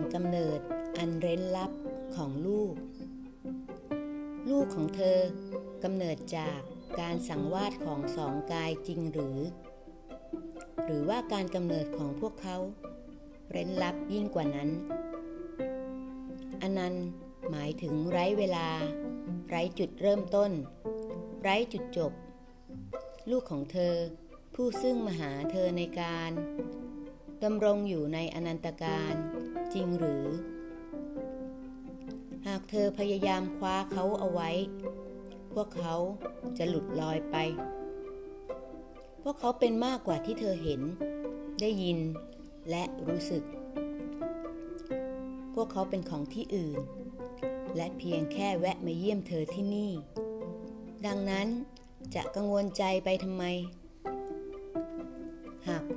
งกำเนิดอันเร้นลับของลูก ลูกของเธอกำเนิดจากการสังวาสของสองกายจริงหรือ หรือว่าการกำเนิดของพวกเขา เร้นลับยิ่งกว่านั้น อนันนั้นหมายถึงไร้เวลา ไร้จุดเริ่มต้น ไร้จุดจบ ลูกของเธอ ผู้ซึ่งมาหาเธอในการ ดำรงอยู่ในอนันตการจริงหรือ หากเธอพยายามคว้าเขาเอาไว้ พวกเขาจะหลุดลอยไป พวกเขาเป็นมากกว่าที่เธอเห็น ได้ยินและรู้สึก พวกเขาเป็นของที่อื่น และเพียงแค่แวะมาเยี่ยมเธอที่นี่ ดังนั้นจะกังวลใจไปทำไม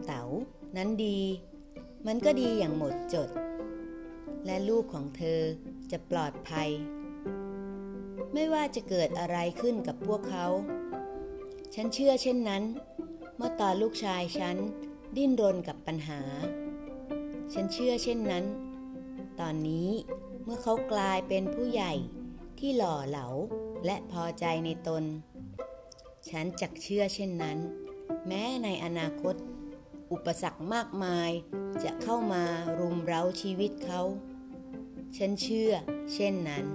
เต๋านั้นดี มันก็ดีอย่างหมดจด และลูกของเธอจะปลอดภัย ไม่ว่าจะเกิดอะไรขึ้นกับพวกเขา ฉันเชื่อเช่นนั้น เมื่อตอนลูกชายฉันดิ้นรนกับปัญหา ฉันเชื่อเช่นนั้น ตอนนี้เมื่อเขากลายเป็นผู้ใหญ่ที่หล่อเหลาและพอใจในตน ฉันจักเชื่อเช่นนั้น แม้ในอนาคต อุปสรรคมากมาย จะเข้ามารุมเร้าชีวิตเขา ฉันเชื่อเช่นนั้น